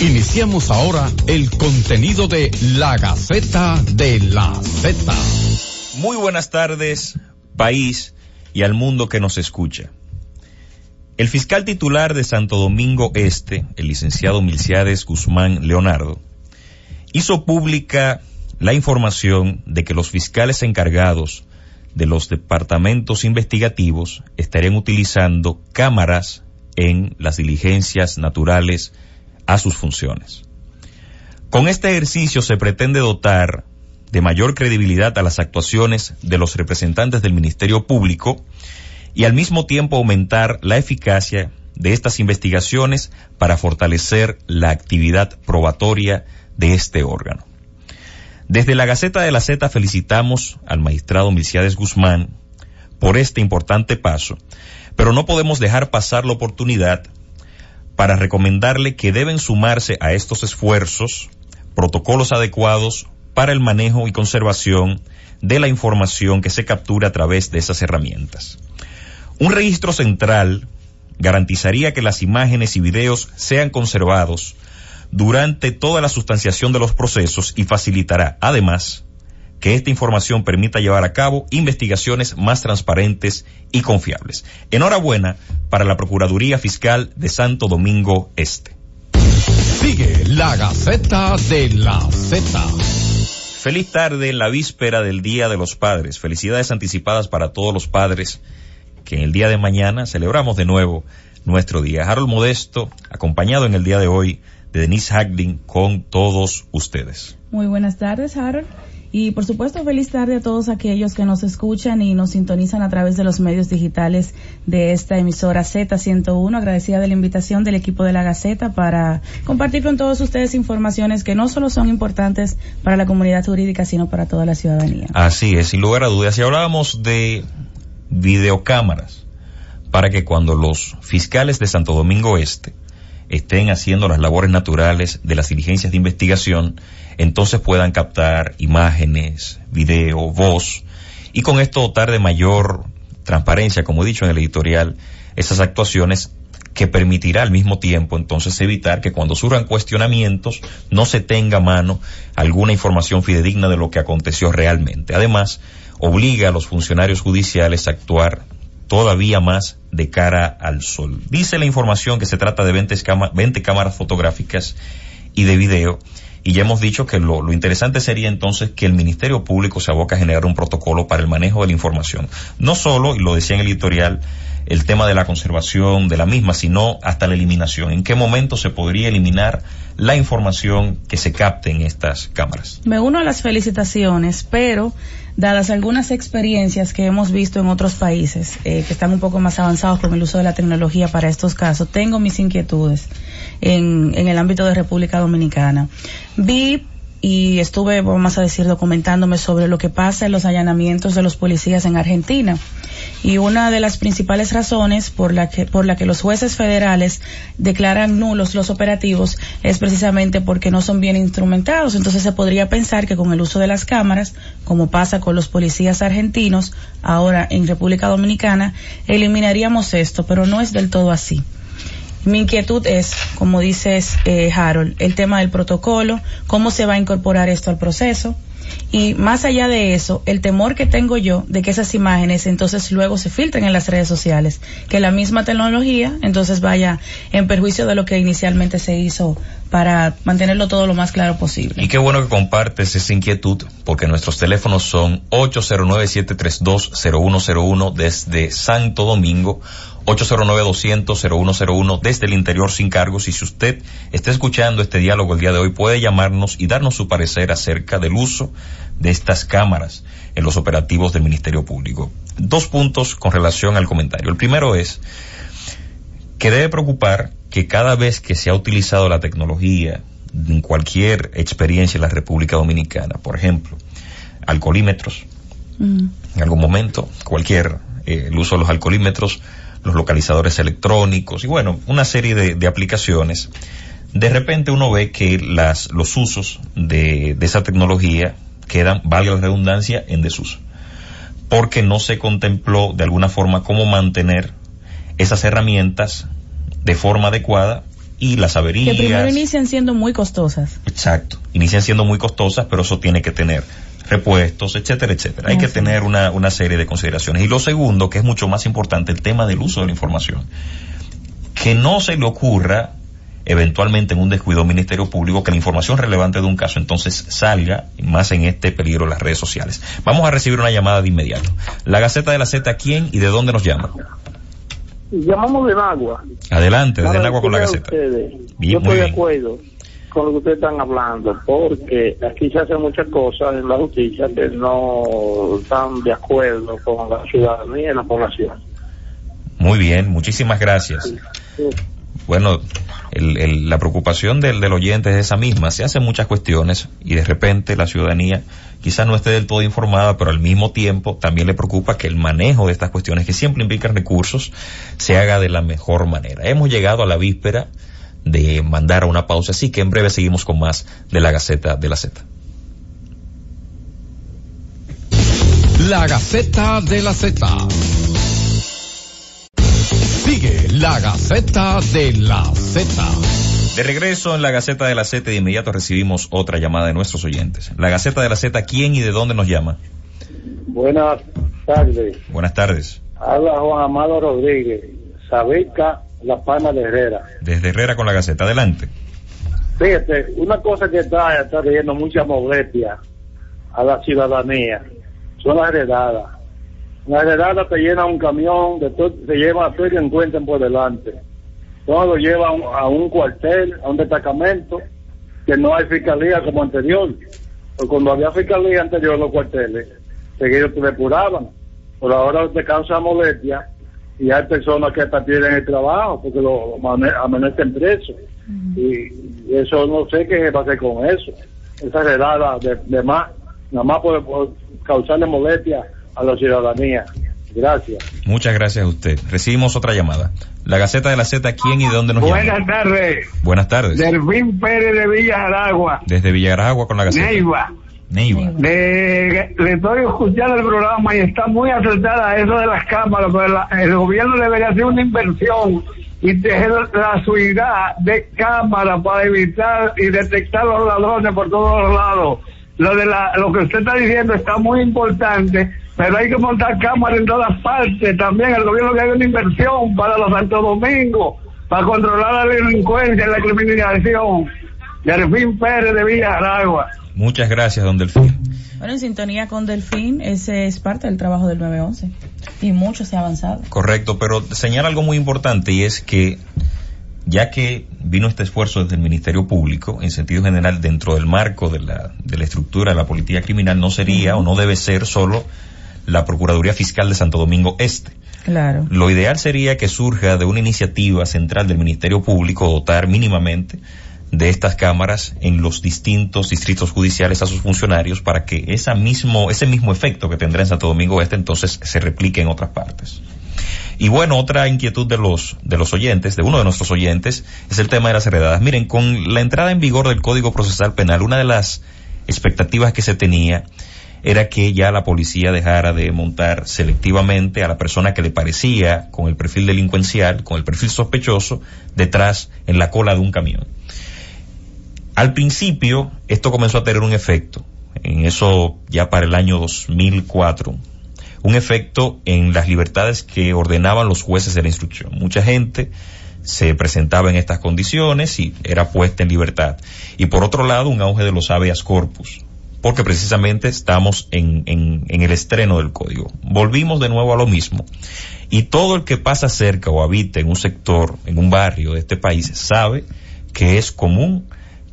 Iniciamos ahora el contenido de La Gaceta de la Z. Muy buenas tardes, país y al mundo que nos escucha. El fiscal titular de Santo Domingo Este, el licenciado Milciades Guzmán Leonardo, hizo pública la información de que los fiscales encargados de los departamentos investigativos estarían utilizando cámaras en las diligencias naturales a sus funciones. Con este ejercicio se pretende dotar de mayor credibilidad a las actuaciones de los representantes del Ministerio Público y al mismo tiempo aumentar la eficacia de estas investigaciones para fortalecer la actividad probatoria de este órgano. Desde la Gaceta de la Z felicitamos al magistrado Milciades Guzmán por este importante paso, pero no podemos dejar pasar la oportunidad para recomendarle que deben sumarse a estos esfuerzos protocolos adecuados para el manejo y conservación de la información que se captura a través de esas herramientas. Un registro central garantizaría que las imágenes y videos sean conservados durante toda la sustanciación de los procesos y facilitará, además, que esta información permita llevar a cabo investigaciones más transparentes y confiables. Enhorabuena para la Procuraduría Fiscal de Santo Domingo Este. Sigue la Gaceta de la Z. Feliz tarde en la víspera del Día de los Padres. Felicidades anticipadas para todos los padres que en el día de mañana celebramos de nuevo nuestro día. Harold Modesto, acompañado en el día de hoy de Denise Hagling con todos ustedes. Muy buenas tardes, Harold. Y por supuesto, feliz tarde a todos aquellos que nos escuchan y nos sintonizan a través de los medios digitales de esta emisora Z101. Agradecida de la invitación del equipo de la Gaceta para compartir con todos ustedes informaciones que no solo son importantes para la comunidad jurídica, sino para toda la ciudadanía. Así es, sin lugar a dudas. Si hablábamos de videocámaras, para que cuando los fiscales de Santo Domingo Este estén haciendo las labores naturales de las diligencias de investigación, entonces puedan captar imágenes, video, voz, y con esto dotar de mayor transparencia, como he dicho en el editorial, esas actuaciones que permitirá al mismo tiempo entonces evitar que cuando surjan cuestionamientos no se tenga a mano alguna información fidedigna de lo que aconteció realmente. Además, obliga a los funcionarios judiciales a actuar todavía más de cara al sol. Dice la información que se trata de 20, cámaras fotográficas y de video. Y ya hemos dicho que lo, interesante sería entonces que el Ministerio Público se aboca a generar un protocolo para el manejo de la información. No solo, y lo decía en el editorial, el tema de la conservación de la misma, sino hasta la eliminación. ¿En qué momento se podría eliminar la información que se capte en estas cámaras? Me uno a las felicitaciones, pero dadas algunas experiencias que hemos visto en otros países eh, que están un poco más avanzados con el uso de la tecnología para estos casos, tengo mis inquietudes en, en el ámbito de República Dominicana. Vi y estuve, vamos a decir, documentándome sobre lo que pasa en los allanamientos de los policías en Argentina. Y una de las principales razones por la que, por la que los jueces federales declaran nulos los operativos es precisamente porque no son bien instrumentados. Entonces se podría pensar que con el uso de las cámaras, como pasa con los policías argentinos, ahora en República Dominicana, eliminaríamos esto, pero no es del todo así. Mi inquietud es, como dices eh, Harold, el tema del protocolo, cómo se va a incorporar esto al proceso. Y más allá de eso, el temor que tengo yo de que esas imágenes entonces luego se filtren en las redes sociales, que la misma tecnología entonces vaya en perjuicio de lo que inicialmente se hizo para mantenerlo todo lo más claro posible. Y qué bueno que compartes esa inquietud, porque nuestros teléfonos son 809-732-0101 desde Santo Domingo, 809-200-0101 desde el interior sin cargos. Y si usted está escuchando este diálogo el día de hoy, puede llamarnos y darnos su parecer acerca del uso de estas cámaras en los operativos del Ministerio Público. Dos puntos con relación al comentario. El primero es que debe preocupar que cada vez que se ha utilizado la tecnología en cualquier experiencia en la República Dominicana, por ejemplo, alcoholímetros, mm. en algún momento, cualquier, eh, el uso de los alcoholímetros, los localizadores electrónicos y bueno, una serie de, aplicaciones, de repente uno ve que las, los usos de, de esa tecnología quedan, valga la redundancia, en desuso. Porque no se contempló de alguna forma cómo mantener esas herramientas de forma adecuada y las averías. Que primero inician siendo muy costosas. Exacto, inician siendo muy costosas, pero eso tiene que tener repuestos, etcétera, etcétera. Hay que tener una, una serie de consideraciones. Y lo segundo, que es mucho más importante, el tema del uso de la información. Que no se le ocurra eventualmente en un descuido Ministerio Público que la información relevante de un caso entonces salga más en este peligro de las redes sociales. Vamos a recibir una llamada de inmediato. La Gaceta de la Z, ¿quién y de dónde nos llama? Llamamos de Nagua. Adelante, de Nagua con la Gaceta. Yo estoy de acuerdo con lo que ustedes están hablando, porque aquí se hacen muchas cosas en la justicia que no están de acuerdo con la ciudadanía y la población. Muy bien, muchísimas gracias. Bueno, la preocupación del, del oyente es esa misma. Se hacen muchas cuestiones y de repente la ciudadanía quizás no esté del todo informada, pero al mismo tiempo también le preocupa que el manejo de estas cuestiones, que siempre implican recursos, se haga de la mejor manera. Hemos llegado a la víspera de mandar a una pausa, así que en breve seguimos con más de la Gaceta de la Z. La Gaceta de la Z. Sigue la Gaceta de la Z. De regreso en la Gaceta de la Z, de inmediato recibimos otra llamada de nuestros oyentes. La Gaceta de la Z, ¿quién y de dónde nos llama? Buenas tardes. Buenas tardes. Habla Juan Amado Rodríguez, Sabeca, La Palma de Herrera. Desde Herrera con la Gaceta, adelante. Fíjate, una cosa que está, está trayendo mucha molestia a la ciudadanía son las heredadas. Las heredadas te llena un camión, de todo, te lleva a todo y encuentran por delante todo lo lleva a un cuartel, a un destacamento, que no hay fiscalía como anterior. Porque cuando había fiscalía anterior en los cuarteles, seguidos te depuraban. Pero ahora te causa molestia y hay personas que hasta pierden el trabajo porque lo amanecen presos. Y eso no sé qué va a hacer con eso. Esa redada de, de más, nada más puede causarle molestia a la ciudadanía. Gracias. Muchas gracias a usted. Recibimos otra llamada. La Gaceta de la Z, ¿quién y de dónde nos llama? Buenas tardes. Buenas tardes. Delfín Pérez de Villa Aragua. Desde Villa Aragua con la Gaceta. Neiva. Neiva. le estoy escuchando el programa y está muy acertada eso de las cámaras, pero el gobierno debería hacer una inversión y tener la suidad de cámaras para evitar y detectar los ladrones por todos los lados. Lo de la, lo que usted está diciendo está muy importante pero hay que montar cámaras en todas partes. También el gobierno que haga una inversión para los Santo Domingo, para controlar la delincuencia y la criminalización. Delfín Pérez de Villa Aragua. Muchas gracias, don Delfín. Bueno, en sintonía con Delfín, ese es parte del trabajo del 911 y mucho se ha avanzado. Correcto, pero señala algo muy importante y es que ya que vino este esfuerzo desde el Ministerio Público, en sentido general, dentro del marco de la, de la estructura de la política criminal, no sería o no debe ser solo la Procuraduría Fiscal de Santo Domingo Este. Claro. Lo ideal sería que surja de una iniciativa central del Ministerio Público dotar mínimamente de estas cámaras en los distintos distritos judiciales a sus funcionarios para que esa mismo, ese mismo efecto que tendrá en Santo Domingo Este entonces se replique en otras partes. Y bueno, otra inquietud de los, de los oyentes, de uno de nuestros oyentes, es el tema de las heredadas. Miren, con la entrada en vigor del Código Procesal Penal, una de las expectativas que se tenía era que ya la policía dejara de montar selectivamente a la persona que le parecía con el perfil delincuencial, con el perfil sospechoso, detrás en la cola de un camión. Al principio, esto comenzó a tener un efecto, en eso ya para el año 2004, un efecto en las libertades que ordenaban los jueces de la instrucción. Mucha gente se presentaba en estas condiciones y era puesta en libertad. Y por otro lado, un auge de los habeas corpus, porque precisamente estamos en, en, en, el estreno del código. Volvimos de nuevo a lo mismo. Y todo el que pasa cerca o habita en un sector, en un barrio de este país, sabe que es común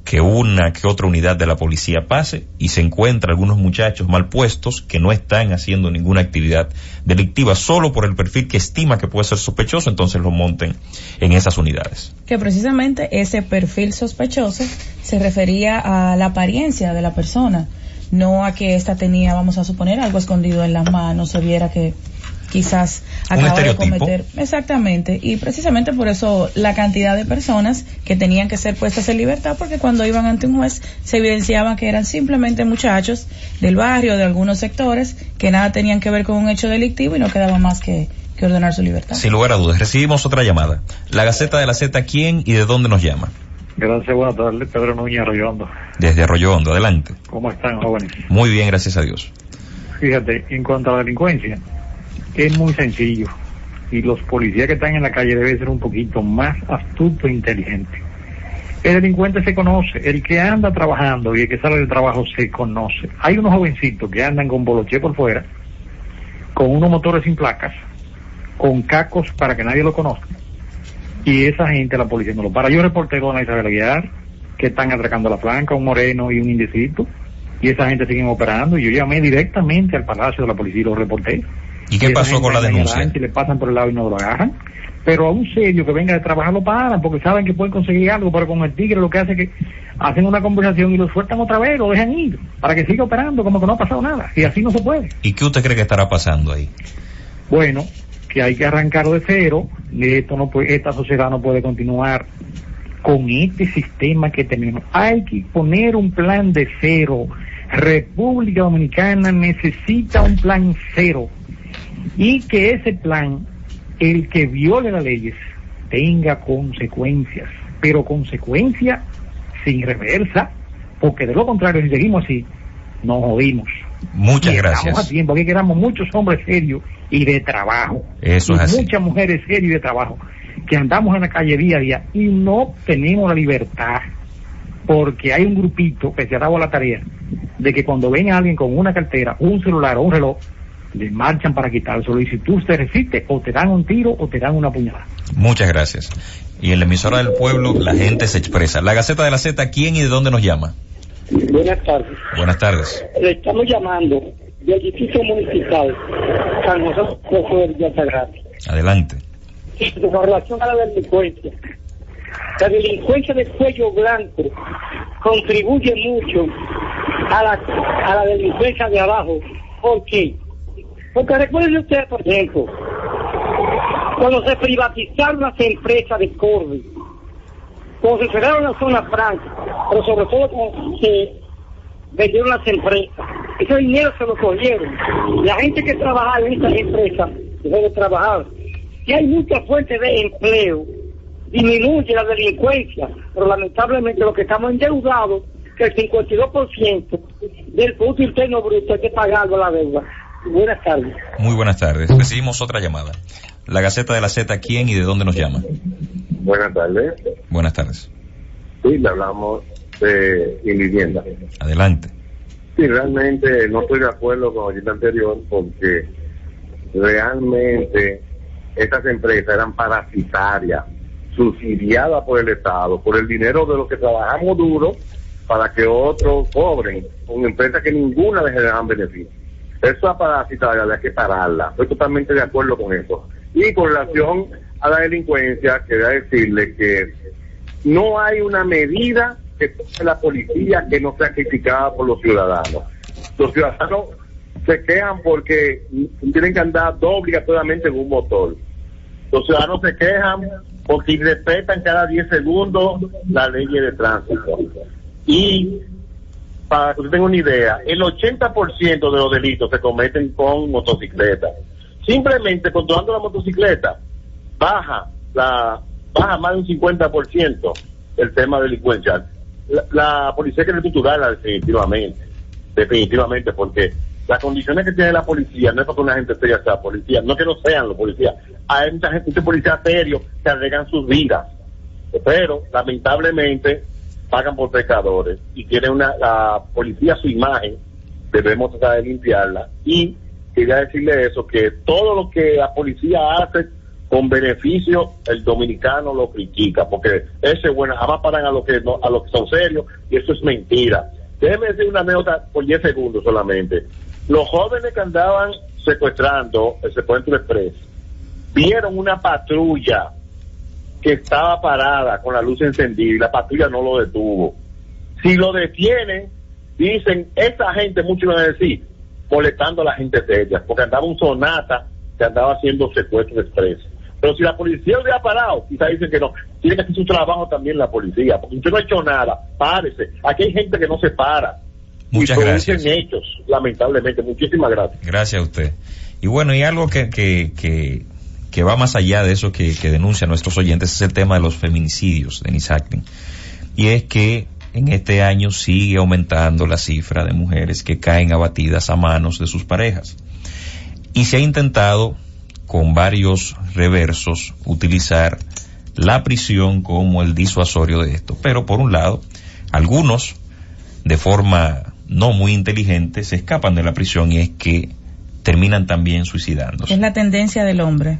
que una que otra unidad de la policía pase y se encuentra algunos muchachos mal puestos que no están haciendo ninguna actividad delictiva solo por el perfil que estima que puede ser sospechoso, entonces lo monten en esas unidades. Que precisamente ese perfil sospechoso se refería a la apariencia de la persona, no a que ésta tenía, vamos a suponer, algo escondido en las manos, se viera que quizás acaba de cometer. Exactamente. Y precisamente por eso la cantidad de personas que tenían que ser puestas en libertad, porque cuando iban ante un juez se evidenciaban que eran simplemente muchachos del barrio, de algunos sectores, que nada tenían que ver con un hecho delictivo y no quedaba más que, que ordenar su libertad. Sin lugar a dudas. Recibimos otra llamada. La Gaceta de la Z, ¿quién y de dónde nos llama? Gracias, buenas tardes. Pedro Núñez Arroyo Hondo. Desde Arroyo Hondo, adelante. ¿Cómo están, jóvenes? Muy bien, gracias a Dios. Fíjate, en cuanto a la delincuencia, es muy sencillo. Y los policías que están en la calle deben ser un poquito más astutos e inteligentes. El delincuente se conoce, el que anda trabajando y el que sale del trabajo se conoce. Hay unos jovencitos que andan con boloche por fuera, con unos motores sin placas, con cacos para que nadie lo conozca. Y esa gente, la policía no lo para. Yo reporté con Isabel Aguiar que están atracando la flanca, un moreno y un indecito, y esa gente siguen operando. Y yo llamé directamente al palacio de la policía y lo reporté. ¿Y qué pasó con la denuncia? adelante Y le pasan por el lado y no lo agarran. Pero a un serio que venga de trabajar lo paran porque saben que pueden conseguir algo, pero con el tigre lo que hace es que hacen una conversación y lo sueltan otra vez, lo dejan ir, para que siga operando como que no ha pasado nada. Y así no se puede. ¿Y qué usted cree que estará pasando ahí? Bueno, que hay que arrancar de cero, y esto no puede, esta sociedad no puede continuar con este sistema que tenemos. Hay que poner un plan de cero. República Dominicana necesita un plan cero y que ese plan, el que viole las leyes, tenga consecuencias, pero consecuencias sin reversa, porque de lo contrario, si seguimos así, nos jodimos. Muchas Y estamos a gracias. tiempo, aquí quedamos muchos hombres serios y de trabajo. Eso y es así. muchas mujeres serias y de trabajo, que andamos en la calle día a día y no tenemos la libertad, porque hay un grupito que se ha dado la tarea de que cuando ven a alguien con una cartera, un celular o un reloj, le marchan para quitárselo y si tú te resistes, o te dan un tiro o te dan una puñalada. Muchas gracias. Y en la emisora del pueblo la gente se expresa. La Gaceta de la Z, ¿quién y de dónde nos llama? Buenas tardes. Buenas tardes. Le estamos llamando del edificio municipal San José de Altagracia. Adelante. Con relación a la delincuencia. La delincuencia de cuello blanco contribuye mucho a la, a la delincuencia de abajo. ¿Por qué? Porque recuerden ustedes, por ejemplo, cuando se privatizaron las empresas de Corby, cuando se cerraron la zona franca, pero sobre todo cuando se vendieron las empresas, ese dinero se lo cogieron. La gente que trabajaba en esas empresas dejó de trabajar. Si hay mucha fuente de empleo, disminuye la delincuencia, pero lamentablemente lo que estamos endeudados, que el 52% del Producto Interno Bruto hay que pagarlo a la deuda. Buenas tardes. Muy buenas tardes. Recibimos otra llamada. La Gaceta de la Z, ¿quién y de dónde nos llama? Buenas tardes. Buenas tardes. Sí, le hablamos de vivienda. Adelante. Sí, realmente no estoy de acuerdo con el anterior porque realmente estas empresas eran parasitarias, subsidiadas por el Estado, por el dinero de los que trabajamos duro para que otros cobren, con empresas que ninguna les generan beneficio. Esa parasitaria hay que pararla. Estoy totalmente de acuerdo con eso. Y con relación a la delincuencia, quería decirle que no hay una medida que tome la policía que no sea criticada por los ciudadanos. Los ciudadanos se quejan porque tienen que andar obligatoriamente en un motor. Los ciudadanos se quejan porque respetan cada 10 segundos la ley de tránsito. Y para que usted tenga una idea, el 80% de los delitos se cometen con motocicleta. Simplemente controlando la motocicleta, baja la baja más de un 50% el tema delincuencial. La, la policía hay que definitivamente, definitivamente, porque las condiciones que tiene la policía no es porque una gente seria sea policía, no que no sean los policías. Hay mucha gente, muchos policías serios que arriesgan sus vidas, pero lamentablemente pagan por pecadores y tiene una la policía su imagen debemos tratar de limpiarla. Y quería decirle eso que todo lo que la policía hace con beneficio el dominicano lo critica porque ese bueno jamás paran a los que no, a los que son serios y eso es mentira. Déjeme decir una anécdota por 10 segundos solamente. Los jóvenes que andaban secuestrando el secuestro express vieron una patrulla que estaba parada con la luz encendida y la patrulla no lo detuvo. Si lo detienen, dicen, esa gente, muchos van a decir, molestando a la gente seria, porque andaba un sonata que andaba haciendo secuestros express. Pero si la policía hubiera parado, quizás dicen que no, tiene que hacer su trabajo también la policía, porque usted no ha hecho nada, párese. Aquí hay gente que no se para. Muchas y producen gracias. hechos, lamentablemente. Muchísimas gracias. Gracias a usted. Y bueno, y algo que, que, que que va más allá de eso que, que denuncian nuestros oyentes, es el tema de los feminicidios, Denis Acklin. Y es que en este año sigue aumentando la cifra de mujeres que caen abatidas a manos de sus parejas. Y se ha intentado, con varios reversos, utilizar la prisión como el disuasorio de esto. Pero por un lado, algunos, de forma no muy inteligente, se escapan de la prisión y es que terminan también suicidándose. Es la tendencia del hombre.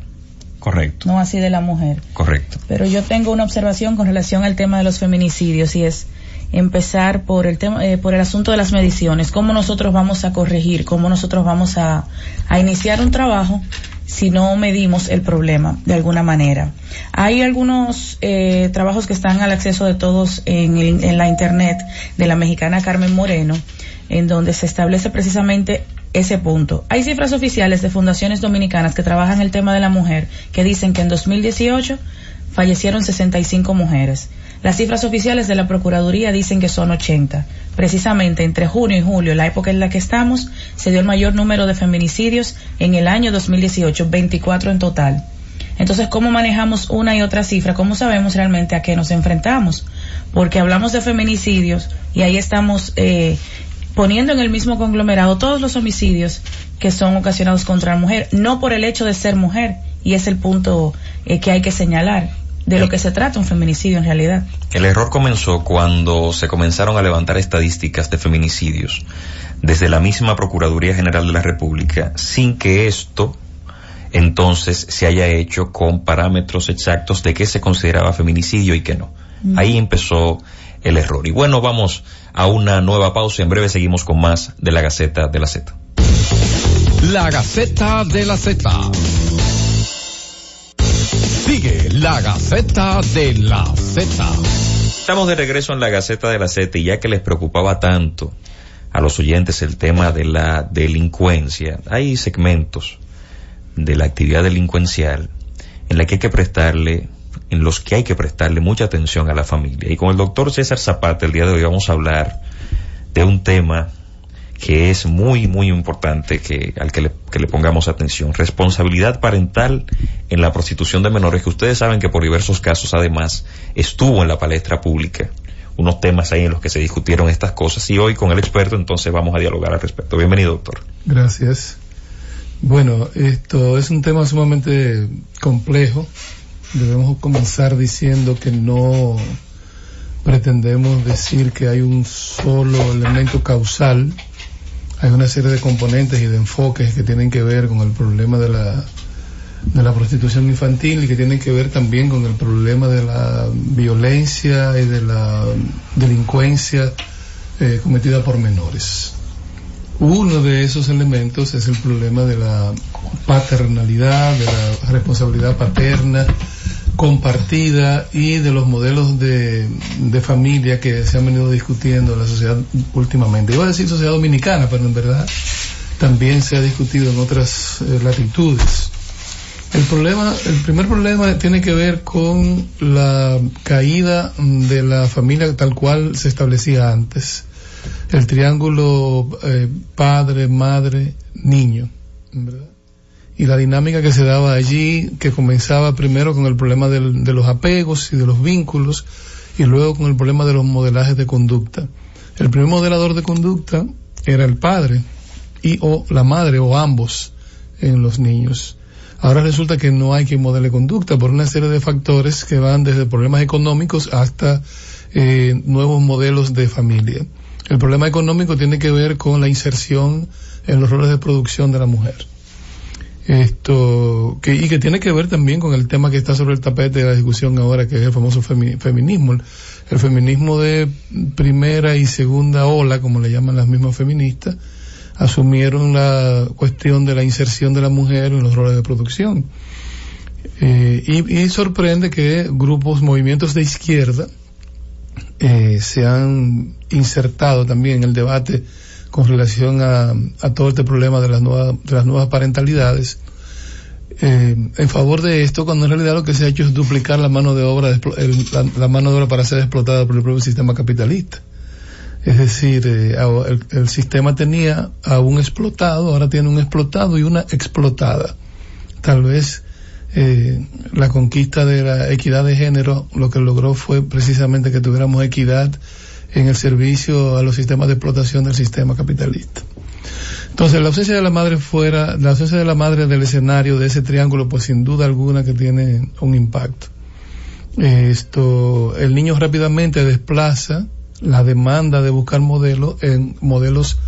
Correcto. No así de la mujer. Correcto. Pero yo tengo una observación con relación al tema de los feminicidios y es empezar por el tema, eh, por el asunto de las mediciones, cómo nosotros vamos a corregir, cómo nosotros vamos a, a iniciar un trabajo si no medimos el problema de alguna manera. Hay algunos eh, trabajos que están al acceso de todos en, en la internet de la mexicana Carmen Moreno, en donde se establece precisamente ese punto. Hay cifras oficiales de fundaciones dominicanas que trabajan el tema de la mujer que dicen que en 2018 fallecieron 65 mujeres. Las cifras oficiales de la Procuraduría dicen que son 80. Precisamente entre junio y julio, la época en la que estamos, se dio el mayor número de feminicidios en el año 2018, 24 en total. Entonces, ¿cómo manejamos una y otra cifra? ¿Cómo sabemos realmente a qué nos enfrentamos? Porque hablamos de feminicidios y ahí estamos eh, poniendo en el mismo conglomerado todos los homicidios que son ocasionados contra la mujer, no por el hecho de ser mujer, y es el punto eh, que hay que señalar de lo que se trata un feminicidio en realidad. El error comenzó cuando se comenzaron a levantar estadísticas de feminicidios desde la misma Procuraduría General de la República sin que esto entonces se haya hecho con parámetros exactos de qué se consideraba feminicidio y qué no. Ahí empezó el error. Y bueno, vamos a una nueva pausa. En breve seguimos con más de la Gaceta de la Z. La Gaceta de la Z. Sigue la Gaceta de la Z. Estamos de regreso en la Gaceta de la Z y ya que les preocupaba tanto a los oyentes el tema de la delincuencia, hay segmentos de la actividad delincuencial en la que hay que prestarle, en los que hay que prestarle mucha atención a la familia. Y con el doctor César Zapata el día de hoy vamos a hablar de un tema que es muy, muy importante que, al que le, que le pongamos atención. Responsabilidad parental en la prostitución de menores, que ustedes saben que por diversos casos además estuvo en la palestra pública. Unos temas ahí en los que se discutieron estas cosas y hoy con el experto entonces vamos a dialogar al respecto. Bienvenido, doctor. Gracias. Bueno, esto es un tema sumamente complejo. Debemos comenzar diciendo que no pretendemos decir que hay un solo elemento causal hay una serie de componentes y de enfoques que tienen que ver con el problema de la, de la prostitución infantil y que tienen que ver también con el problema de la violencia y de la delincuencia eh, cometida por menores. Uno de esos elementos es el problema de la paternalidad, de la responsabilidad paterna, compartida y de los modelos de, de, familia que se han venido discutiendo en la sociedad últimamente. Iba a decir sociedad dominicana, pero en verdad también se ha discutido en otras eh, latitudes. El problema, el primer problema tiene que ver con la caída de la familia tal cual se establecía antes. El triángulo eh, padre, madre, niño. y la dinámica que se daba allí, que comenzaba primero con el problema de los apegos y de los vínculos, y luego con el problema de los modelajes de conducta. El primer modelador de conducta era el padre y o la madre o ambos en los niños. Ahora resulta que no hay quien modele conducta por una serie de factores que van desde problemas económicos hasta eh, nuevos modelos de familia. El problema económico tiene que ver con la inserción en los roles de producción de la mujer. Esto que, y que tiene que ver también con el tema que está sobre el tapete de la discusión ahora que es el famoso feminismo. El, feminismo de primera y segunda ola como le llaman las mismas feministas asumieron la cuestión de la inserción de la mujer en los roles de producción. Eh, y, y, sorprende que grupos movimientos de izquierda eh, se han insertado también en el debate con relación a, todo este problema de las nuevas, de parentalidades, eh, en favor de esto, cuando en realidad lo que se ha hecho es duplicar la mano de obra, el, la, la, mano de obra para ser explotada por el propio sistema capitalista. Es decir, eh, el, el, sistema tenía a un explotado, ahora tiene un explotado y una explotada. Tal vez eh, la conquista de la equidad de género lo que logró fue precisamente que tuviéramos equidad en el servicio a los sistemas de explotación del sistema capitalista. Entonces, la ausencia de la madre fuera, la ausencia de la madre del escenario de ese triángulo, pues sin duda alguna que tiene un impacto. Esto, el niño rápidamente desplaza la demanda de buscar modelos en modelos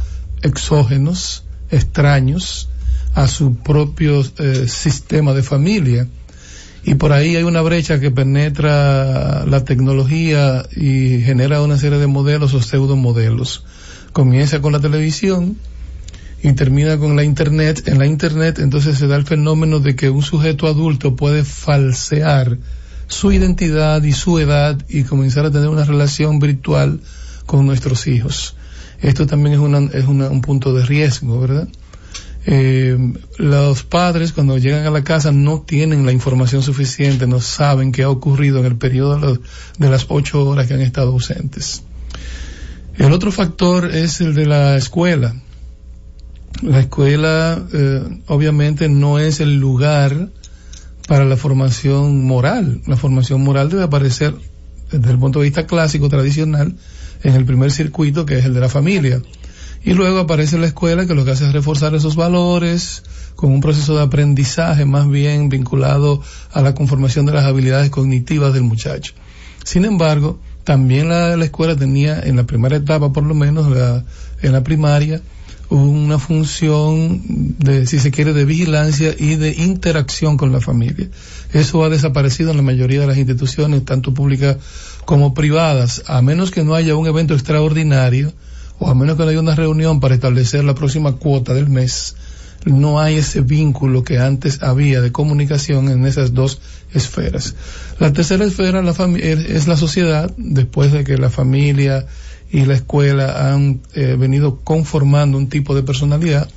exógenos, extraños a su propio eh, sistema de familia. Y por ahí hay una brecha que penetra la tecnología y genera una serie de modelos o pseudomodelos. Comienza con la televisión y termina con la internet. En la internet entonces se da el fenómeno de que un sujeto adulto puede falsear su identidad y su edad y comenzar a tener una relación virtual con nuestros hijos. Esto también es, una, es una, un punto de riesgo, ¿verdad? Eh, los padres cuando llegan a la casa no tienen la información suficiente, no saben qué ha ocurrido en el periodo de, las ocho horas que han estado ausentes. El otro factor es el de la escuela. La escuela eh, obviamente no es el lugar para la formación moral. La formación moral debe aparecer desde el punto de vista clásico, tradicional, en el primer circuito que es el de la familia. Y luego aparece la escuela que lo que hace es reforzar esos valores con un proceso de aprendizaje más bien vinculado a la conformación de las habilidades cognitivas del muchacho. Sin embargo, también la, la escuela tenía en la primera etapa, por lo menos la, en la primaria, una función de, si se quiere, de vigilancia y de interacción con la familia. Eso ha desaparecido en la mayoría de las instituciones, tanto públicas como privadas, a menos que no haya un evento extraordinario o a menos que no haya una reunión para establecer la próxima cuota del mes. No hay ese vínculo que antes había de comunicación en esas dos esferas. La tercera esfera es la sociedad, después de que la familia y la escuela han eh, venido conformando un tipo de personalidad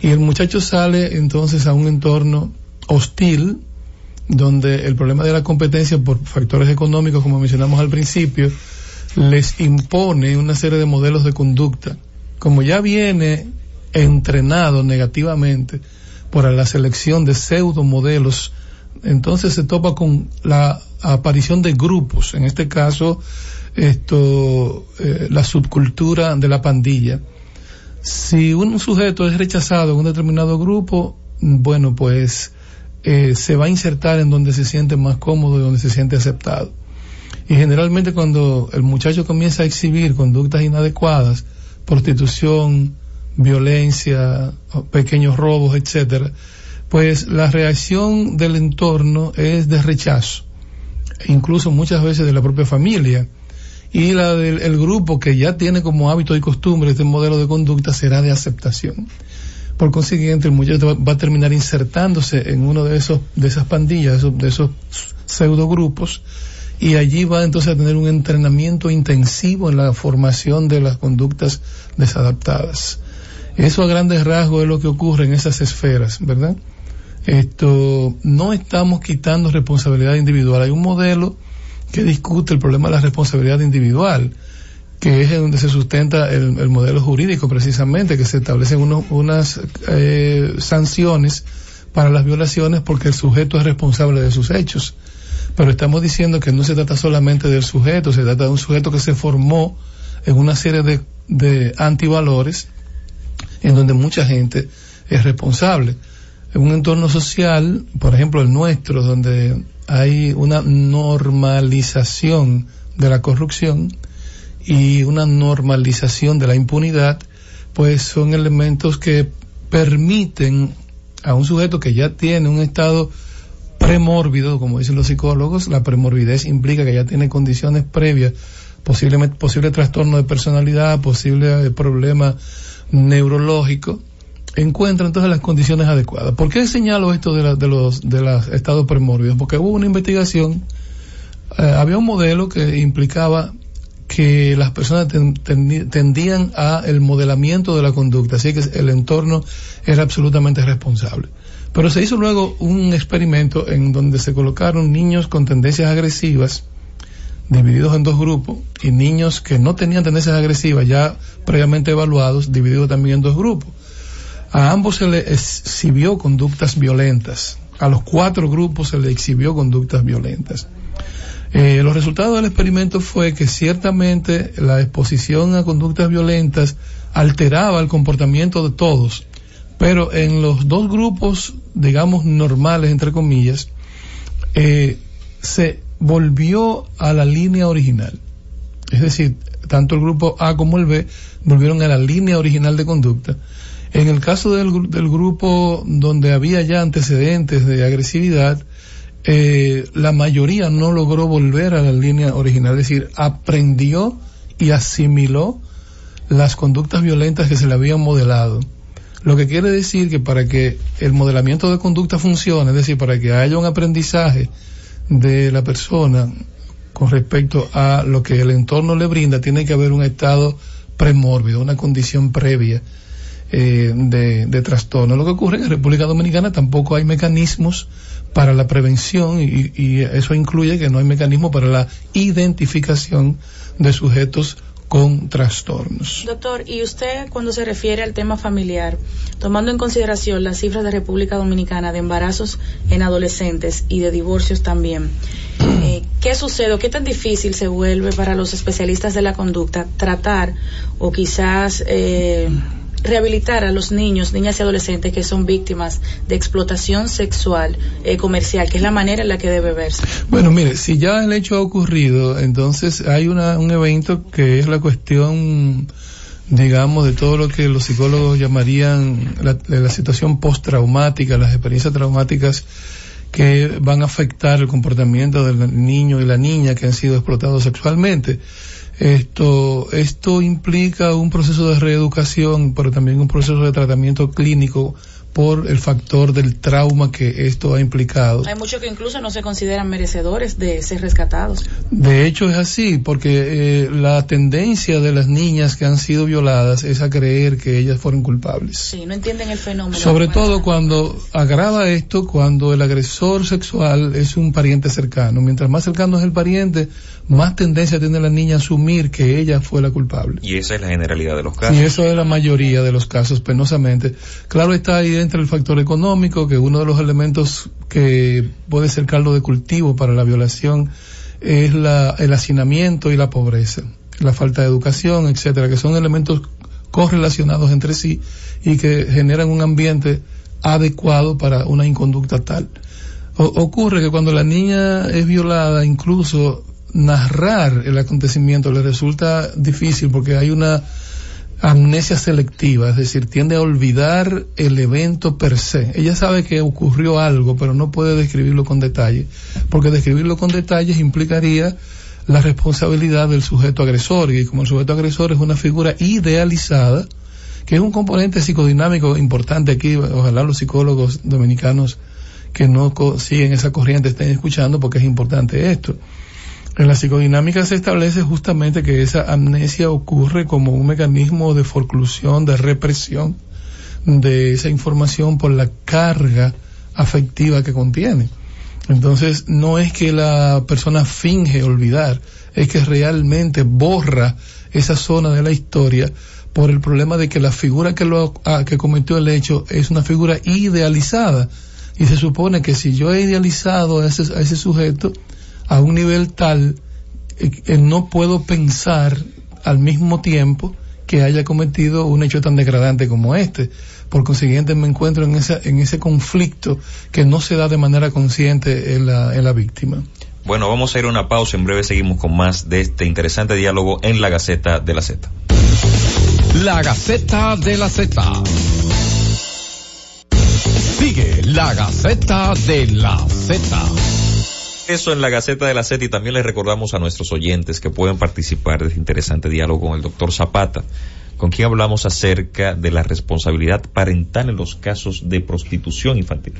y el muchacho sale entonces a un entorno hostil donde el problema de la competencia por factores económicos como mencionamos al principio les impone una serie de modelos de conducta como ya viene entrenado negativamente por la selección de pseudo modelos entonces se topa con la aparición de grupos en este caso esto, eh, la subcultura de la pandilla. Si un sujeto es rechazado en un determinado grupo, bueno, pues eh, se va a insertar en donde se siente más cómodo y donde se siente aceptado. Y generalmente cuando el muchacho comienza a exhibir conductas inadecuadas, prostitución, violencia, pequeños robos, etcétera, pues la reacción del entorno es de rechazo, incluso muchas veces de la propia familia y la del el grupo que ya tiene como hábito y costumbre este modelo de conducta será de aceptación. Por consiguiente, el muchacho va a terminar insertándose en uno de esos de esas pandillas, de esos, de esos pseudo grupos y allí va entonces a tener un entrenamiento intensivo en la formación de las conductas desadaptadas. Eso a grandes rasgos es lo que ocurre en esas esferas, ¿verdad? Esto no estamos quitando responsabilidad individual. Hay un modelo que discute el problema de la responsabilidad individual, que es donde se sustenta el, modelo jurídico precisamente, que se establecen unas eh, sanciones para las violaciones porque el sujeto es responsable de sus hechos. Pero estamos diciendo que no se trata solamente del sujeto, se trata de un sujeto que se formó en una serie de, de antivalores en donde mucha gente es responsable. En un entorno social, por ejemplo el nuestro, donde hay una normalización de la corrupción y una normalización de la impunidad, pues son elementos que permiten a un sujeto que ya tiene un estado premórbido, como dicen los psicólogos, la premorbidez implica que ya tiene condiciones previas, posiblemente posible trastorno de personalidad, posible problema neurológico, encuentra entonces las condiciones adecuadas. ¿Por qué señalo esto de, de los de los estados premórbidos? Porque hubo una investigación, eh, había un modelo que implicaba que las personas tendían a el modelamiento de la conducta, así que el entorno era absolutamente responsable. Pero se hizo luego un experimento en donde se colocaron niños con tendencias agresivas, divididos en dos grupos, y niños que no tenían tendencias agresivas, ya previamente evaluados, divididos también en dos grupos a ambos se les exhibió conductas violentas a los cuatro grupos se le exhibió conductas violentas. Eh, los resultados del experimento fue que ciertamente la exposición a conductas violentas alteraba el comportamiento de todos, pero en los dos grupos, digamos, normales, entre comillas, eh, se volvió a la línea original. Es decir, tanto el grupo A como el B volvieron a la línea original de conducta. En el caso del, del grupo donde había ya antecedentes de agresividad, eh, la mayoría no logró volver a la línea original, es decir, aprendió y asimiló las conductas violentas que se le habían modelado. Lo que quiere decir que para que el modelamiento de conducta funcione, es decir, para que haya un aprendizaje de la persona con respecto a lo que el entorno le brinda, tiene que haber un estado premórbido, una condición previa eh, de, de trastorno. Lo que ocurre en República Dominicana tampoco hay mecanismos para la prevención y, y, eso incluye que no hay mecanismo para la identificación de sujetos con trastornos. Doctor, y usted cuando se refiere al tema familiar, tomando en consideración las cifras de República Dominicana de embarazos en adolescentes y de divorcios también, eh, ¿qué sucede o qué tan difícil se vuelve para los especialistas de la conducta tratar o quizás eh, rehabilitar a los niños, niñas y adolescentes que son víctimas de explotación sexual eh, comercial, que es la manera en la que debe verse. Bueno, mire, si ya el hecho ha ocurrido, entonces hay una, un evento que es la cuestión, digamos, de todo lo que los psicólogos llamarían la, la situación postraumática, las experiencias traumáticas que van a afectar el comportamiento del niño y la niña que han sido explotados sexualmente. Esto, esto implica un proceso de reeducación, pero también un proceso de tratamiento clínico por el factor del trauma que esto ha implicado. Hay muchos que incluso no se consideran merecedores de ser rescatados. De hecho es así, porque eh, la tendencia de las niñas que han sido violadas es a creer que ellas fueron culpables. Sí, no entienden el fenómeno. Sobre todo cuando agrava esto, cuando el agresor sexual es un pariente cercano. Mientras más cercano es el pariente, más tendencia tiene la niña a asumir que ella fue la culpable. Y esa es la generalidad de los casos. Y eso es la mayoría de los casos, penosamente. Claro está ahí entra el factor económico, que uno de los elementos que puede ser caldo de cultivo para la violación es la, el hacinamiento y la pobreza, la falta de educación, etcétera, que son elementos correlacionados entre sí y que generan un ambiente adecuado para una inconducta tal. O, ocurre que cuando la niña es violada, incluso narrar el acontecimiento le resulta difícil porque hay una amnesia selectiva, es decir, tiende a olvidar el evento per se. Ella sabe que ocurrió algo, pero no puede describirlo con detalle, porque describirlo con detalles implicaría la responsabilidad del sujeto agresor, y como el sujeto agresor es una figura idealizada, que es un componente psicodinámico importante aquí, ojalá los psicólogos dominicanos que no siguen esa corriente estén escuchando, porque es importante esto. En la psicodinámica se establece justamente que esa amnesia ocurre como un mecanismo de forclusión, de represión de esa información por la carga afectiva que contiene. Entonces, no es que la persona finge olvidar, es que realmente borra esa zona de la historia por el problema de que la figura que lo ah, que cometió el hecho es una figura idealizada y se supone que si yo he idealizado a ese, a ese sujeto a un nivel tal eh, no puedo pensar al mismo tiempo que haya cometido un hecho tan degradante como este. Por consiguiente, me encuentro en, esa, en ese conflicto que no se da de manera consciente en la, en la víctima. Bueno, vamos a ir a una pausa. En breve seguimos con más de este interesante diálogo en la Gaceta de la Z. La Gaceta de la Z. Sigue la Gaceta de la Z. Eso en la Gaceta de la Z y también les recordamos a nuestros oyentes que pueden participar de este interesante diálogo con el doctor Zapata, con quien hablamos acerca de la responsabilidad parental en los casos de prostitución infantil.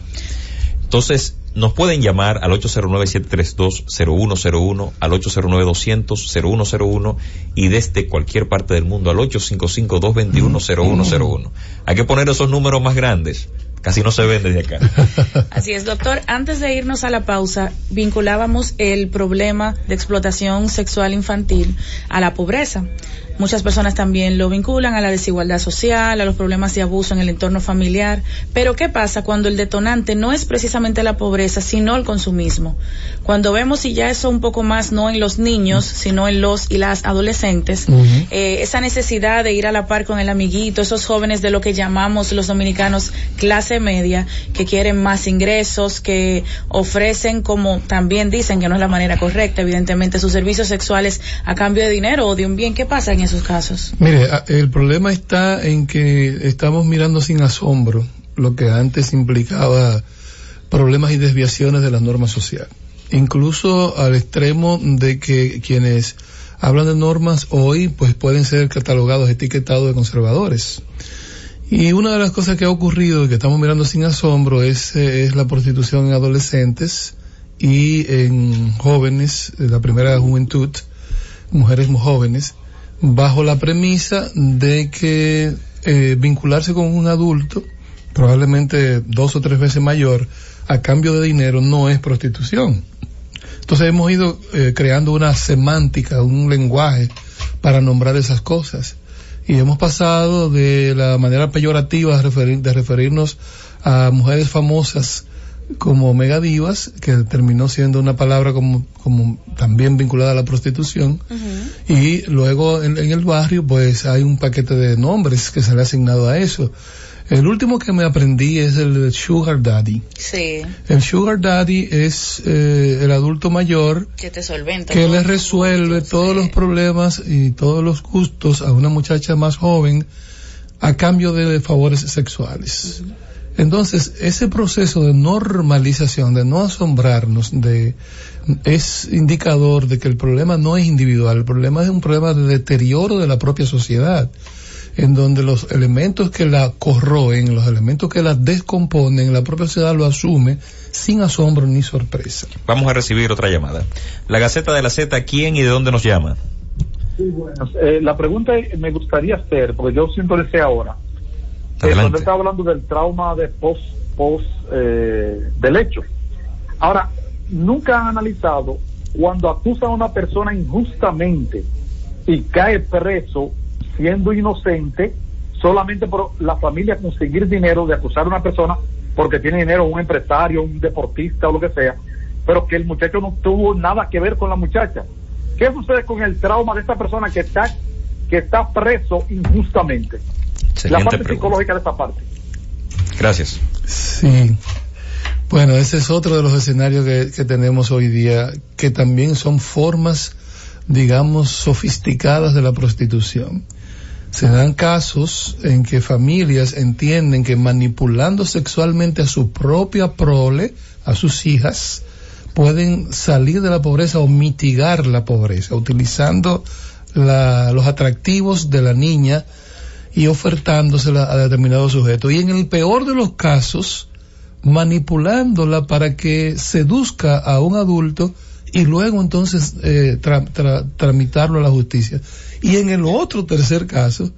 Entonces, nos pueden llamar al 809-732-0101, al 809-200-0101 y desde cualquier parte del mundo al 855-221-0101. Hay que poner esos números más grandes Casi no se ven desde acá. Así es, doctor. Antes de irnos a la pausa, vinculábamos el problema de explotación sexual infantil a la pobreza. Muchas personas también lo vinculan a la desigualdad social, a los problemas de abuso en el entorno familiar. Pero ¿qué pasa cuando el detonante no es precisamente la pobreza, sino el consumismo? Cuando vemos, y ya eso un poco más no en los niños, sino en los y las adolescentes, eh, esa necesidad de ir a la par con el amiguito, esos jóvenes de lo que llamamos los dominicanos clase media, que quieren más ingresos, que ofrecen, como también dicen que no es la manera correcta, evidentemente, sus servicios sexuales a cambio de dinero o de un bien. ¿Qué pasa en esos casos? Mire, el problema está en que estamos mirando sin asombro lo que antes implicaba problemas y desviaciones de la norma social. Incluso al extremo de que quienes hablan de normas hoy pues pueden ser catalogados, etiquetados de conservadores. Y una de las cosas que ha ocurrido y que estamos mirando sin asombro es, eh, es la prostitución en adolescentes y en jóvenes de la primera juventud, mujeres muy jóvenes, bajo la premisa de que eh, vincularse con un adulto, probablemente dos o tres veces mayor, a cambio de dinero no es prostitución. Entonces hemos ido eh, creando una semántica, un lenguaje para nombrar esas cosas. Y hemos pasado de la manera peyorativa de, referir- de referirnos a mujeres famosas como megadivas, que terminó siendo una palabra como, como también vinculada a la prostitución. Y luego en, en el barrio pues hay un paquete de nombres que se le ha asignado a eso. El último que me aprendí es el de Sugar Daddy. Sí, El Sugar Daddy es eh, el adulto mayor que te solventa. que todo. le resuelve todos los problemas y todos los gustos a una muchacha más joven a cambio de favores sexuales. Entonces, ese proceso de normalización, de no asombrarnos, de, es indicador de que el problema no es individual, el problema es un problema de deterioro de la propia sociedad, en donde los elementos que la corroen, los elementos que la descomponen, la propia sociedad lo asume sin asombro ni sorpresa. Vamos a recibir otra llamada. La Gaceta de la Z, ¿quién y de dónde nos llama? Sí, bueno, eh, la pregunta me gustaría hacer, porque yo sintonicé ahora, eh, cuando está hablando del trauma de post, post eh, del hecho. Ahora, nunca han analizado cuando acusan a una persona injustamente y cae preso siendo inocente solamente por la familia conseguir dinero de acusar a una persona porque tiene dinero, un empresario, un deportista o lo que sea, pero que el muchacho no tuvo nada que ver con la muchacha. ¿Qué sucede con el trauma de esta persona que está que está preso injustamente? la parte pregunta. psicológica de esta parte. Gracias. Sí. Bueno, ese es otro de los escenarios que, que tenemos hoy día, que también son formas, digamos, sofisticadas de la prostitución. Se dan casos en que familias entienden que manipulando sexualmente a su propia prole, a sus hijas, pueden salir de la pobreza o mitigar la pobreza, utilizando la- los atractivos de la niña y ofertándosela a determinado sujeto. Y en el peor de los casos, manipulándola para que seduzca a un adulto y luego entonces eh, tra- tra- tramitarlo a la justicia. Y en el otro tercer caso,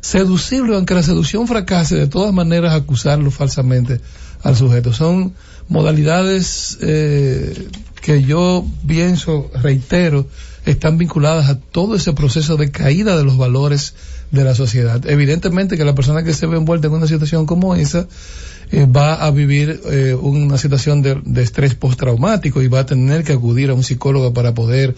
seducirlo, aunque la seducción fracase, de todas maneras acusarlo falsamente al sujeto. Son modalidades eh, que yo pienso, reitero, están vinculadas a todo ese proceso de caída de los valores de la sociedad. Evidentemente que la persona que se ve envuelta en una situación como esa eh, va a vivir eh, una situación de, de estrés postraumático y va a tener que acudir a un psicólogo para poder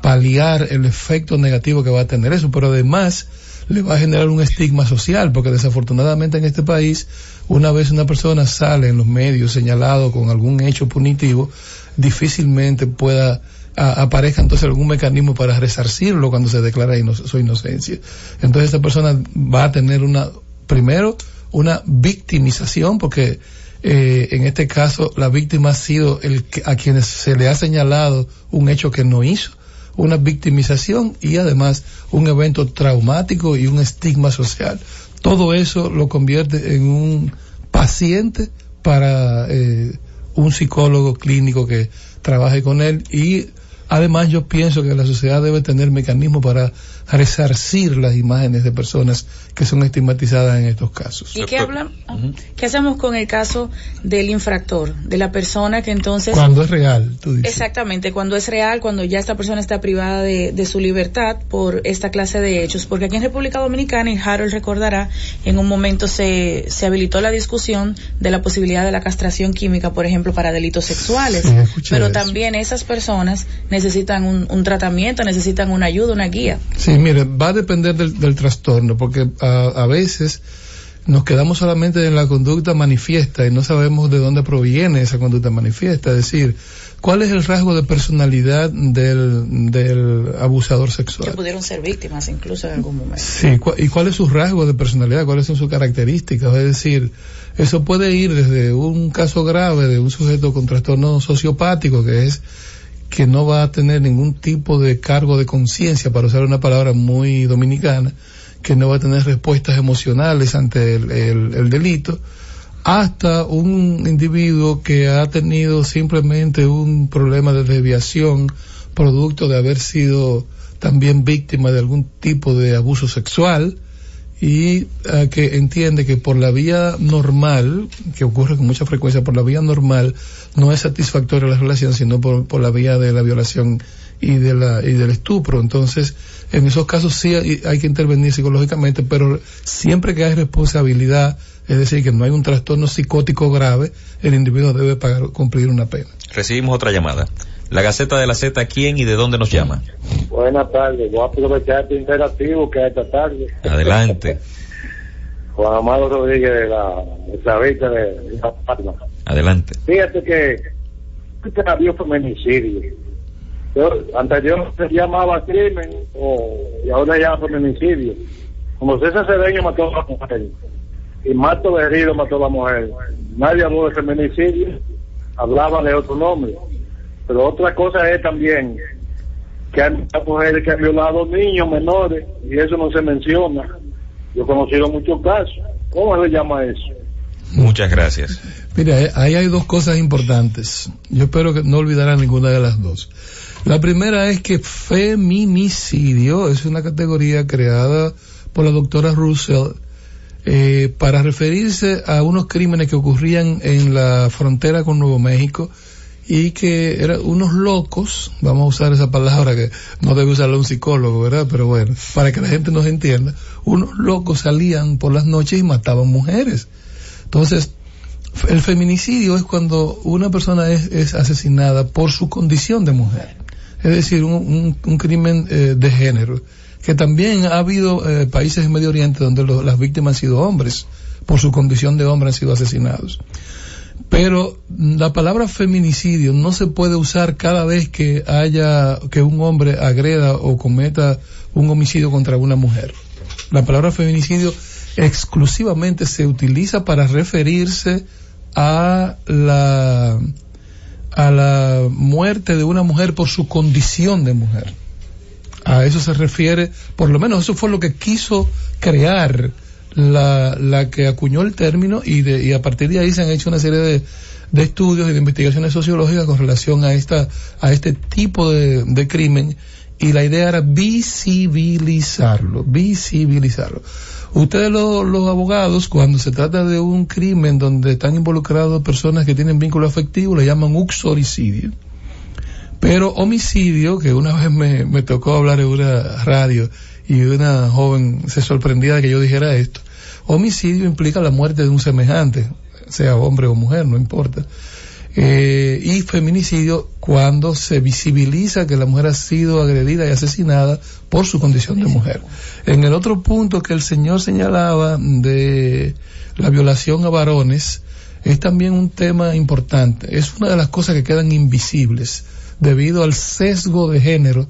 paliar el efecto negativo que va a tener eso, pero además le va a generar un estigma social, porque desafortunadamente en este país, una vez una persona sale en los medios señalado con algún hecho punitivo, difícilmente pueda a- aparezca entonces algún mecanismo para resarcirlo cuando se declara su inocencia. Entonces esta persona va a tener una, primero, una victimización, porque eh, en este caso la víctima ha sido el que- a quienes se le ha señalado un hecho que no hizo, una victimización y además un evento traumático y un estigma social. Todo eso lo convierte en un paciente para eh, un psicólogo clínico que trabaje con él y Además, yo pienso que la sociedad debe tener mecanismos para resarcir las imágenes de personas que son estigmatizadas en estos casos. ¿Y qué, hablan, qué hacemos con el caso del infractor, de la persona que entonces... Cuando es real, tú dices. Exactamente, cuando es real, cuando ya esta persona está privada de, de su libertad por esta clase de hechos. Porque aquí en República Dominicana, y Harold recordará, en un momento se, se habilitó la discusión de la posibilidad de la castración química, por ejemplo, para delitos sexuales. Sí, Pero eso. también esas personas necesitan un, un tratamiento, necesitan una ayuda, una guía. Sí, mire, va a depender del, del trastorno, porque a, a veces nos quedamos solamente en la conducta manifiesta y no sabemos de dónde proviene esa conducta manifiesta. Es decir, cuál es el rasgo de personalidad del, del abusador Que sexual. pudieron ser víctimas incluso en algún momento. Sí, cu- ¿y cuál es su rasgo de personalidad? ¿Cuáles son sus características? Es decir, eso puede ir desde un caso grave de un sujeto con trastorno sociopático, que es que no va a tener ningún tipo de cargo de conciencia, para usar una palabra muy dominicana, que no va a tener respuestas emocionales ante el, el- el delito, hasta un individuo que ha tenido simplemente un problema de desviación producto de haber sido también víctima de algún tipo de abuso sexual y eh, que entiende que por la vía normal, que ocurre con mucha frecuencia, por la vía normal no es satisfactoria la relación, sino por, por la vía de la violación y de la y del estupro. Entonces, en esos casos sí hay, hay que intervenir psicológicamente, pero siempre que hay responsabilidad, es decir, que no hay un trastorno psicótico grave, el individuo debe pagar cumplir una pena. Recibimos otra llamada. La Gaceta de la Z, ¿quién y de dónde nos llama? Buenas tardes, voy a aprovechar este interactivo que hay esta tarde. Adelante, Juan Amado Rodríguez de la Isabelita de, La Palma. adelante. Fíjate que que había feminicidio. Yo, anterior se llamaba crimen o, y ahora ya feminicidio. Como César Cedeño mató a la mujer y Marto Berrido mató a la mujer. Nadie habló de feminicidio, hablaba de otro nombre. Pero otra cosa es también que hay muchas mujeres que han violado niños menores y eso no se menciona. Yo he conocido muchos casos. ¿Cómo se llama eso? Muchas gracias. Mira, eh, ahí hay dos cosas importantes. Yo espero que no olvidarán ninguna de las dos. La primera es que feminicidio es una categoría creada por la doctora Russell eh, para referirse a unos crímenes que ocurrían en la frontera con Nuevo México y que eran unos locos, vamos a usar esa palabra que no debe usarla un psicólogo, ¿verdad? Pero bueno, para que la gente nos entienda, unos locos salían por las noches y mataban mujeres. Entonces, el feminicidio es cuando una persona es, es asesinada por su condición de mujer. Es decir, un, un- crimen eh, de género. Que también ha habido eh, países en Medio Oriente donde las víctimas han sido hombres. Por su condición de hombre han sido asesinados. Pero la palabra feminicidio no se puede usar cada vez que haya, que un hombre agreda o cometa un homicidio contra una mujer. La palabra feminicidio exclusivamente se utiliza para referirse a la a la muerte de una mujer por su condición de mujer. A eso se refiere, por lo menos eso fue lo que quiso crear la, la que acuñó el término y, de, y a partir de ahí se han hecho una serie de, de estudios y de investigaciones sociológicas con relación a esta a este tipo de, de crimen y la idea era visibilizarlo, visibilizarlo. Ustedes los, los abogados, cuando se trata de un crimen donde están involucrados personas que tienen vínculo afectivo, le llaman uxoricidio. Pero homicidio, que una vez me, me tocó hablar en una radio y una joven se sorprendía de que yo dijera esto, homicidio implica la muerte de un semejante, sea hombre o mujer, no importa. Eh, y feminicidio cuando se visibiliza que la mujer ha sido agredida y asesinada por su condición de mujer. En el otro punto que el señor señalaba de la violación a varones, es también un tema importante. Es una de las cosas que quedan invisibles debido al sesgo de género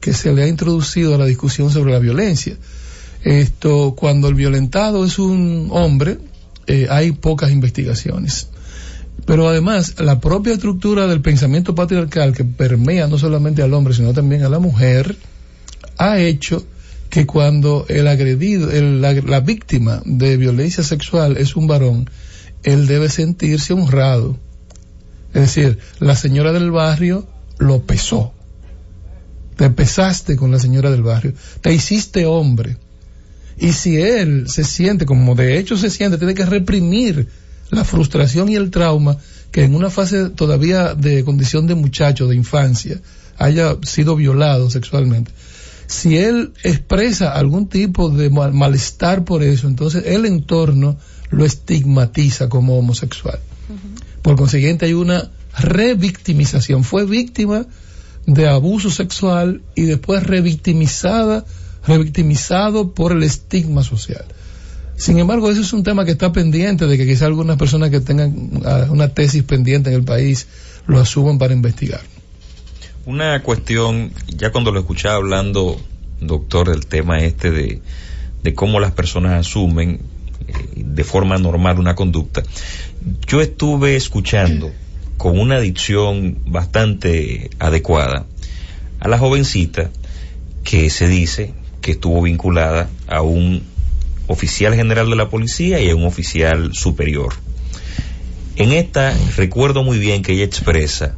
que se le ha introducido a la discusión sobre la violencia. Esto, cuando el violentado es un hombre, eh, hay pocas investigaciones. Pero además, la propia estructura del pensamiento patriarcal que permea no solamente al hombre, sino también a la mujer, ha hecho que cuando el agredido, el- la, la víctima de violencia sexual es un varón, él debe sentirse honrado. Es decir, la señora del barrio lo pesó. te pesaste con la señora del barrio, te hiciste hombre. Y si él se siente, como de hecho se siente, tiene que reprimir la frustración y el trauma que en una fase todavía de condición de muchacho, de infancia, haya sido violado sexualmente. Si él expresa algún tipo de malestar por eso, entonces el entorno lo estigmatiza como homosexual. Por consiguiente hay una revictimización. Fue víctima de abuso sexual y después revictimizada, revictimizado por el estigma social. Sin embargo, eso es un tema que está pendiente de que quizá algunas personas que tengan ah, una tesis pendiente en el país lo asuman para investigar. Una cuestión, ya cuando lo escuchaba hablando, doctor, del tema este de, de cómo las personas asumen eh, de forma normal una conducta, yo estuve escuchando con una dicción bastante adecuada a la jovencita que se dice que estuvo vinculada a un oficial general de la policía y a un oficial superior. En esta recuerdo muy bien que ella expresa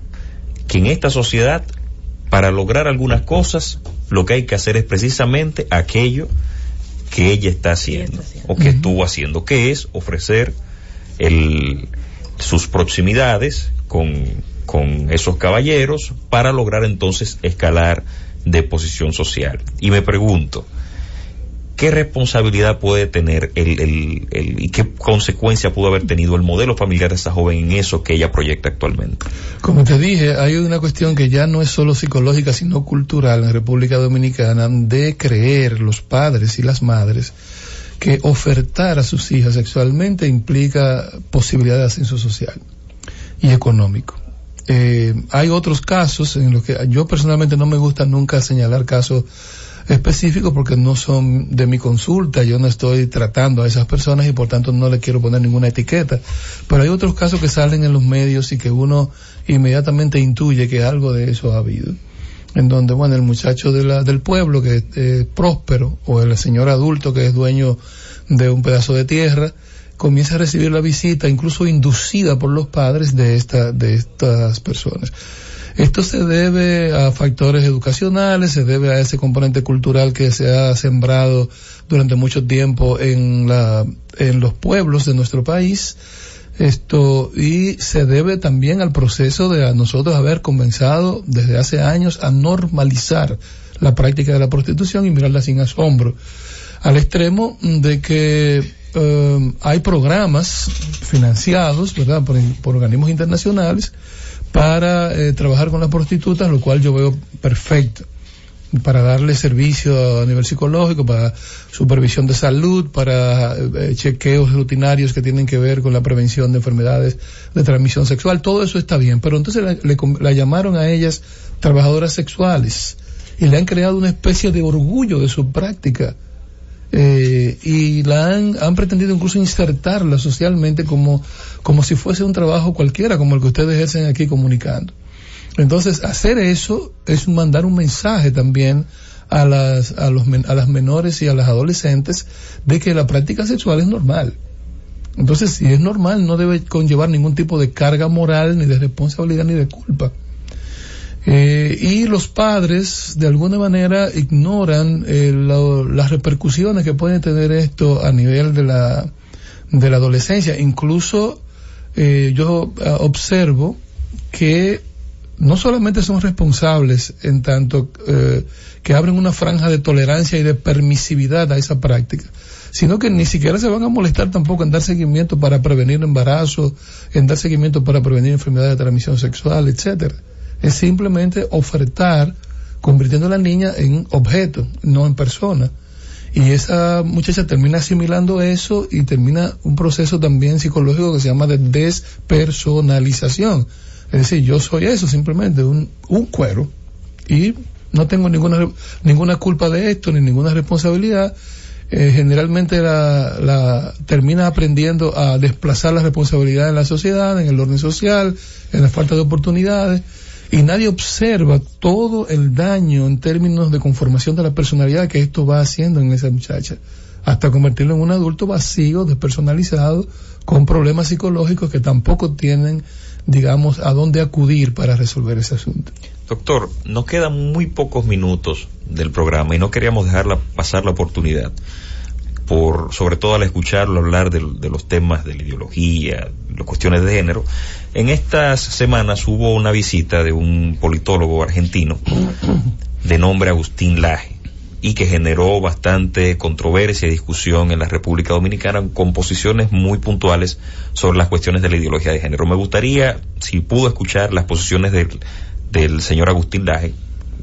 que en esta sociedad, para lograr algunas cosas, lo que hay que hacer es precisamente aquello que ella está haciendo, o que estuvo haciendo, que es ofrecer el, sus proximidades con, con esos caballeros para lograr entonces escalar de posición social. Y me pregunto, ¿qué responsabilidad puede tener el, el, y qué consecuencia pudo haber tenido el modelo familiar de esa joven en eso que ella proyecta actualmente? Como te dije, hay una cuestión que ya no es solo psicológica, sino cultural en República Dominicana de creer los padres y las madres que ofertar a sus hijas sexualmente implica posibilidad de ascenso social y económico. Eh, hay otros casos en los que yo personalmente no me gusta nunca señalar casos específicos porque no son de mi consulta, yo no estoy tratando a esas personas y por tanto no le quiero poner ninguna etiqueta. Pero hay otros casos que salen en los medios y que uno inmediatamente intuye que algo de eso ha habido. En donde, bueno, el muchacho de la, del pueblo que es próspero o el señor adulto que es dueño de un pedazo de tierra, comienza a recibir la visita, incluso inducida por los padres de, esta, de estas personas. Esto se debe a factores educacionales, se debe a ese componente cultural que se ha sembrado durante mucho tiempo en, la, en los pueblos de nuestro país. Esto, y se debe también al proceso de nosotros haber comenzado desde hace años a normalizar la práctica de la prostitución y mirarla sin asombro. Al extremo de que eh, hay programas financiados, ¿verdad?, por, organismos internacionales para eh, trabajar con las prostitutas, lo cual yo veo perfecto para darle servicio a nivel psicológico, para supervisión de salud, para eh, chequeos rutinarios que tienen que ver con la prevención de enfermedades de transmisión sexual, todo eso está bien, pero entonces la llamaron a ellas trabajadoras sexuales y le han creado una especie de orgullo de su práctica eh, y la han, han pretendido incluso insertarla socialmente como, como si fuese un trabajo cualquiera, como el que ustedes ejercen aquí comunicando. Entonces, hacer eso es mandar un mensaje también a las, a, los, a las menores y a las adolescentes de que la práctica sexual es normal. Entonces, si es normal, no debe conllevar ningún tipo de carga moral, ni de responsabilidad, ni de culpa. Eh, y los padres, de alguna manera, ignoran eh, las repercusiones que puede tener esto a nivel de la, de la adolescencia. Incluso eh, yo ah, observo que no solamente son responsables en tanto que abren una franja de tolerancia y de permisividad a esa práctica, sino que ni siquiera se van a molestar tampoco en dar seguimiento para prevenir embarazo, en dar seguimiento para prevenir enfermedades de transmisión sexual, etcétera es simplemente ofertar, convirtiendo a la niña en objeto, no en persona. Y esa muchacha termina asimilando eso y termina un proceso también psicológico que se llama de despersonalización. Es decir, yo soy eso, simplemente un, un cuero y no tengo ninguna, ninguna culpa de esto ni ninguna responsabilidad. Eh, generalmente la, termina aprendiendo a desplazar la responsabilidad en la sociedad, en el orden social, en la falta de oportunidades y nadie observa todo el daño en términos de conformación de la personalidad que esto va haciendo en esa muchacha, hasta convertirlo en un adulto vacío, despersonalizado, con problemas psicológicos que tampoco tienen, digamos, a dónde acudir para resolver ese asunto. Doctor, nos quedan muy pocos minutos del programa y no queríamos dejarla pasar la oportunidad por, sobre todo al escucharlo hablar de, de los temas de la ideología, las cuestiones de género. En estas semanas hubo una visita de un politólogo argentino de nombre Agustín Laje y que generó bastante controversia y discusión en la República Dominicana con posiciones muy puntuales sobre las cuestiones de la ideología de género. Me gustaría, si pudo escuchar las posiciones del, del señor Agustín Laje,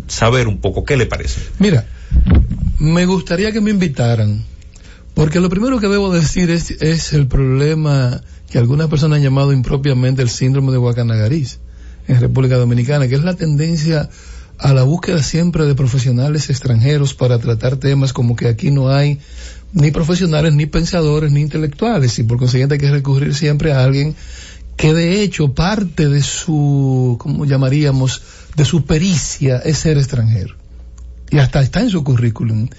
saber un poco qué le parece. Mira, me gustaría que me invitaran, porque lo primero que debo decir es, es el problema que algunas personas han llamado impropiamente el síndrome de Guacanagariz en República Dominicana, que es la tendencia a la búsqueda siempre de profesionales extranjeros para tratar temas como que aquí no hay ni profesionales, ni pensadores, ni intelectuales, y por consiguiente hay que recurrir siempre a alguien que de hecho parte de su, ¿cómo llamaríamos?, de su pericia es ser extranjero. Y hasta está en su currículum.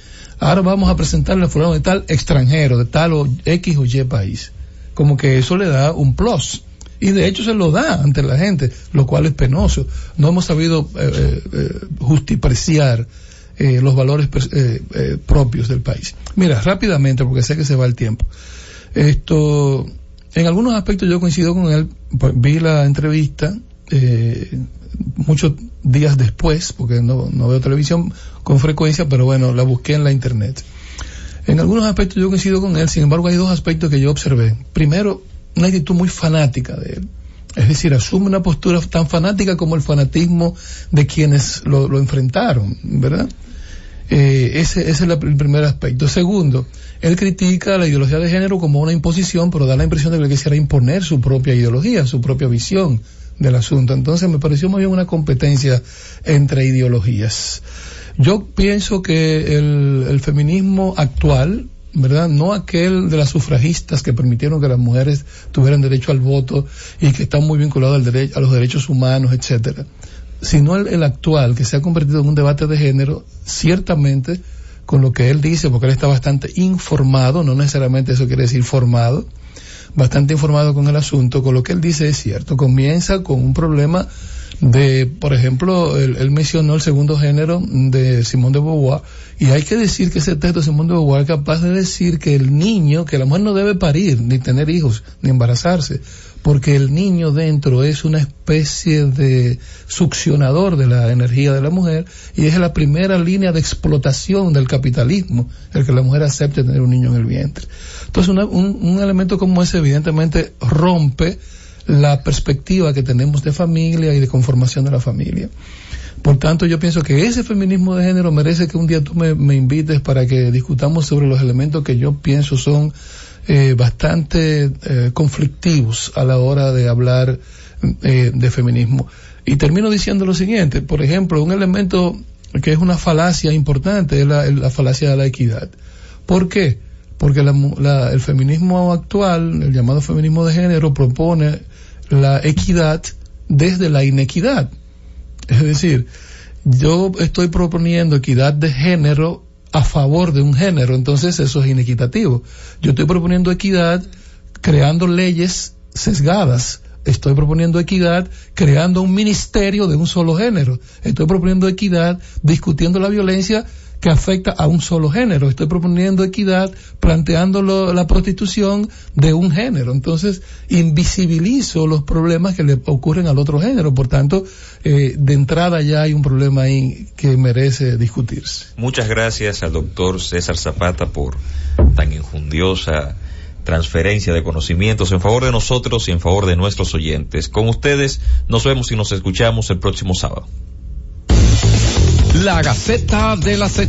Ahora vamos a presentarle a fulano de tal extranjero, de tal o X o Y país. Como que eso le da un plus y de hecho se lo da ante la gente, lo cual es penoso. No hemos sabido eh, eh, justipreciar eh, los valores eh, eh, propios del país. Mira, rápidamente, porque sé que se va el tiempo. Esto, en algunos aspectos yo coincido con él, pues, vi la entrevista eh, muchos días después, porque no, no veo televisión con frecuencia, pero bueno, la busqué en la internet. En algunos aspectos yo coincido con él, sin embargo hay dos aspectos que yo observé. Primero, una actitud muy fanática de él. Es decir, asume una postura tan fanática como el fanatismo de quienes lo, lo enfrentaron, ¿verdad? Eh, ese, es el primer aspecto. Segundo, él critica la ideología de género como una imposición, pero da la impresión de que quisiera imponer su propia ideología, su propia visión del asunto. Entonces me pareció muy bien una competencia entre ideologías. Yo pienso que el feminismo actual, ¿verdad? No aquel de las sufragistas que permitieron que las mujeres tuvieran derecho al voto y que están muy vinculados al derecho, a los derechos humanos, etcétera, sino el, el, actual que se ha convertido en un debate de género, ciertamente con lo que él dice, porque él está bastante informado, no necesariamente eso quiere decir formado, bastante informado con el asunto, con lo que él dice es cierto, comienza con un problema de, por ejemplo, él, mencionó el segundo género de Simón de Beauvoir, y hay que decir que ese texto de Simón de Beauvoir es capaz de decir que el niño, que la mujer no debe parir, ni tener hijos, ni embarazarse, porque el niño dentro es una especie de succionador de la energía de la mujer y es la primera línea de explotación del capitalismo, el que la mujer acepte tener un niño en el vientre. Entonces, un, un elemento como ese evidentemente rompe la perspectiva que tenemos de familia y de conformación de la familia. Por tanto, yo pienso que ese feminismo de género merece que un día tú me, invites para que discutamos sobre los elementos que yo pienso son eh, bastante eh, conflictivos a la hora de hablar eh, de feminismo. Y termino diciendo lo siguiente, por ejemplo, un elemento que es una falacia importante es la, la falacia de la equidad. ¿Por qué? Porque la, la, el feminismo actual, el llamado feminismo de género, propone la equidad desde la inequidad. Es decir, yo estoy proponiendo equidad de género a favor de un género, entonces eso es inequitativo. Yo estoy proponiendo equidad creando leyes sesgadas. Estoy proponiendo equidad creando un ministerio de un solo género. Estoy proponiendo equidad discutiendo la violencia que afecta a un solo género. Estoy proponiendo equidad planteando lo, la prostitución de un género. Entonces, invisibilizo los problemas que le ocurren al otro género. Por tanto, eh, de entrada ya hay un problema ahí que merece discutirse. Muchas gracias al doctor César Zapata por tan injundiosa transferencia de conocimientos en favor de nosotros y en favor de nuestros oyentes. Con ustedes nos vemos y nos escuchamos el próximo sábado. La Gaceta de la Z.